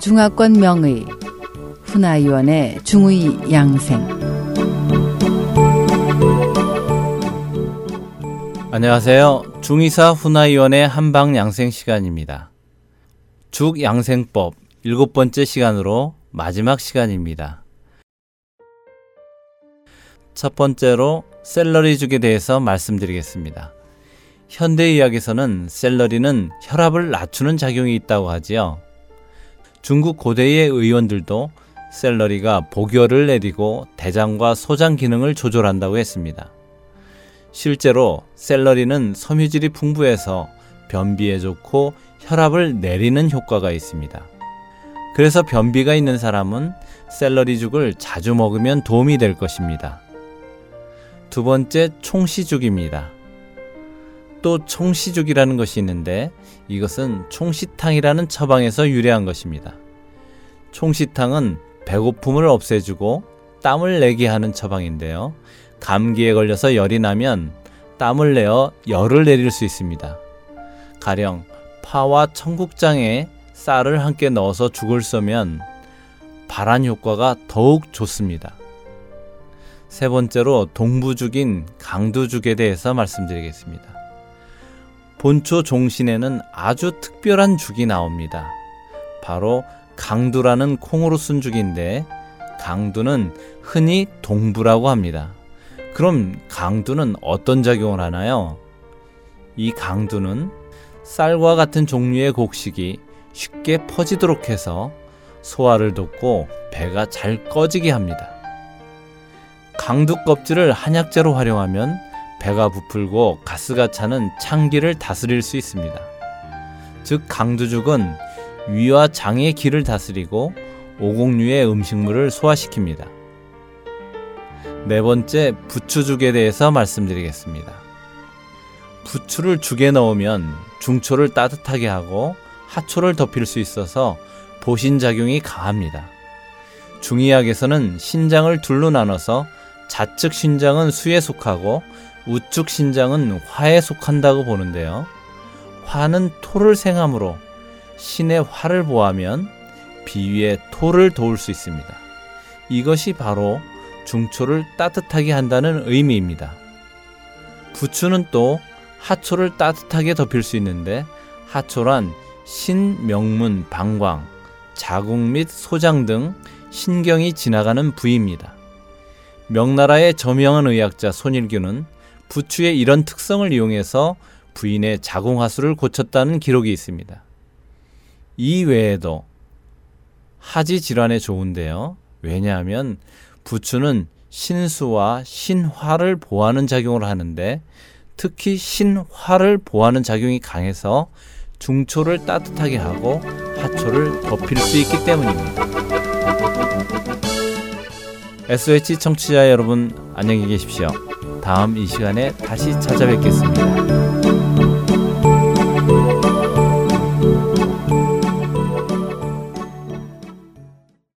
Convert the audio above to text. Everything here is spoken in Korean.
중화권 명의 훈아위원의 중의 양생 안녕하세요. 중의사 훈아위원의 한방 양생 시간입니다. 죽 양생법 일곱 번째 시간으로 마지막 시간입니다. 첫 번째로 샐러리 죽에 대해서 말씀드리겠습니다. 현대 의학에서는 샐러리는 혈압을 낮추는 작용이 있다고 하지요. 중국 고대의 의원들도 샐러리가 복열을 내리고 대장과 소장 기능을 조절한다고 했습니다. 실제로 샐러리는 섬유질이 풍부해서 변비에 좋고 혈압을 내리는 효과가 있습니다. 그래서 변비가 있는 사람은 샐러리죽을 자주 먹으면 도움이 될 것입니다. 두 번째 총시죽입니다. 또 총시죽이라는 것이 있는데 이것은 총시탕이라는 처방에서 유래한 것입니다. 총시탕은 배고픔을 없애주고 땀을 내게 하는 처방인데요. 감기에 걸려서 열이 나면 땀을 내어 열을 내릴 수 있습니다. 가령 파와 청국장에 쌀을 함께 넣어서 죽을 쏘면 발한 효과가 더욱 좋습니다. 세 번째로 동부죽인 강두죽에 대해서 말씀드리겠습니다. 본초 종신에는 아주 특별한 죽이 나옵니다. 바로 강두라는 콩으로 쓴 죽인데 강두는 흔히 동부라고 합니다. 그럼 강두는 어떤 작용을 하나요? 이 강두는 쌀과 같은 종류의 곡식이 쉽게 퍼지도록 해서 소화를 돕고 배가 잘 꺼지게 합니다. 강두 껍질을 한약재로 활용하면 배가 부풀고 가스가 차는 창기를 다스릴 수 있습니다. 즉 강두죽은 위와 장의 기를 다스리고 오곡류의 음식물을 소화시킵니다. 네 번째 부추죽에 대해서 말씀드리겠습니다. 부추를 죽에 넣으면 중초를 따뜻하게 하고 하초를 덮일 수 있어서 보신작용이 강합니다. 중의학에서는 신장을 둘로 나눠서 좌측 신장은 수에 속하고 우측 신장은 화에 속한다고 보는데요. 화는 토를 생함으로 신의 화를 보하면 비위의 토를 도울 수 있습니다. 이것이 바로 중초를 따뜻하게 한다는 의미입니다. 부추는 또 하초를 따뜻하게 덮일 수 있는데 하초란 신 명문, 방광, 자궁 및 소장 등 신경이 지나가는 부위입니다. 명나라의 저명한 의학자 손일규는 부추의 이런 특성을 이용해서 부인의 자궁하수를 고쳤다는 기록이 있습니다. 이 외에도 하지 질환에 좋은데요. 왜냐하면 부추는 신수와 신화를 보호하는 작용을 하는데 특히 신화를 보호하는 작용이 강해서 중초를 따뜻하게 하고 하초를 덮일 수 있기 때문입니다. SOH 청취자 여러분 안녕히 계십시오. 다음 이 시간에 다시 찾아뵙겠습니다.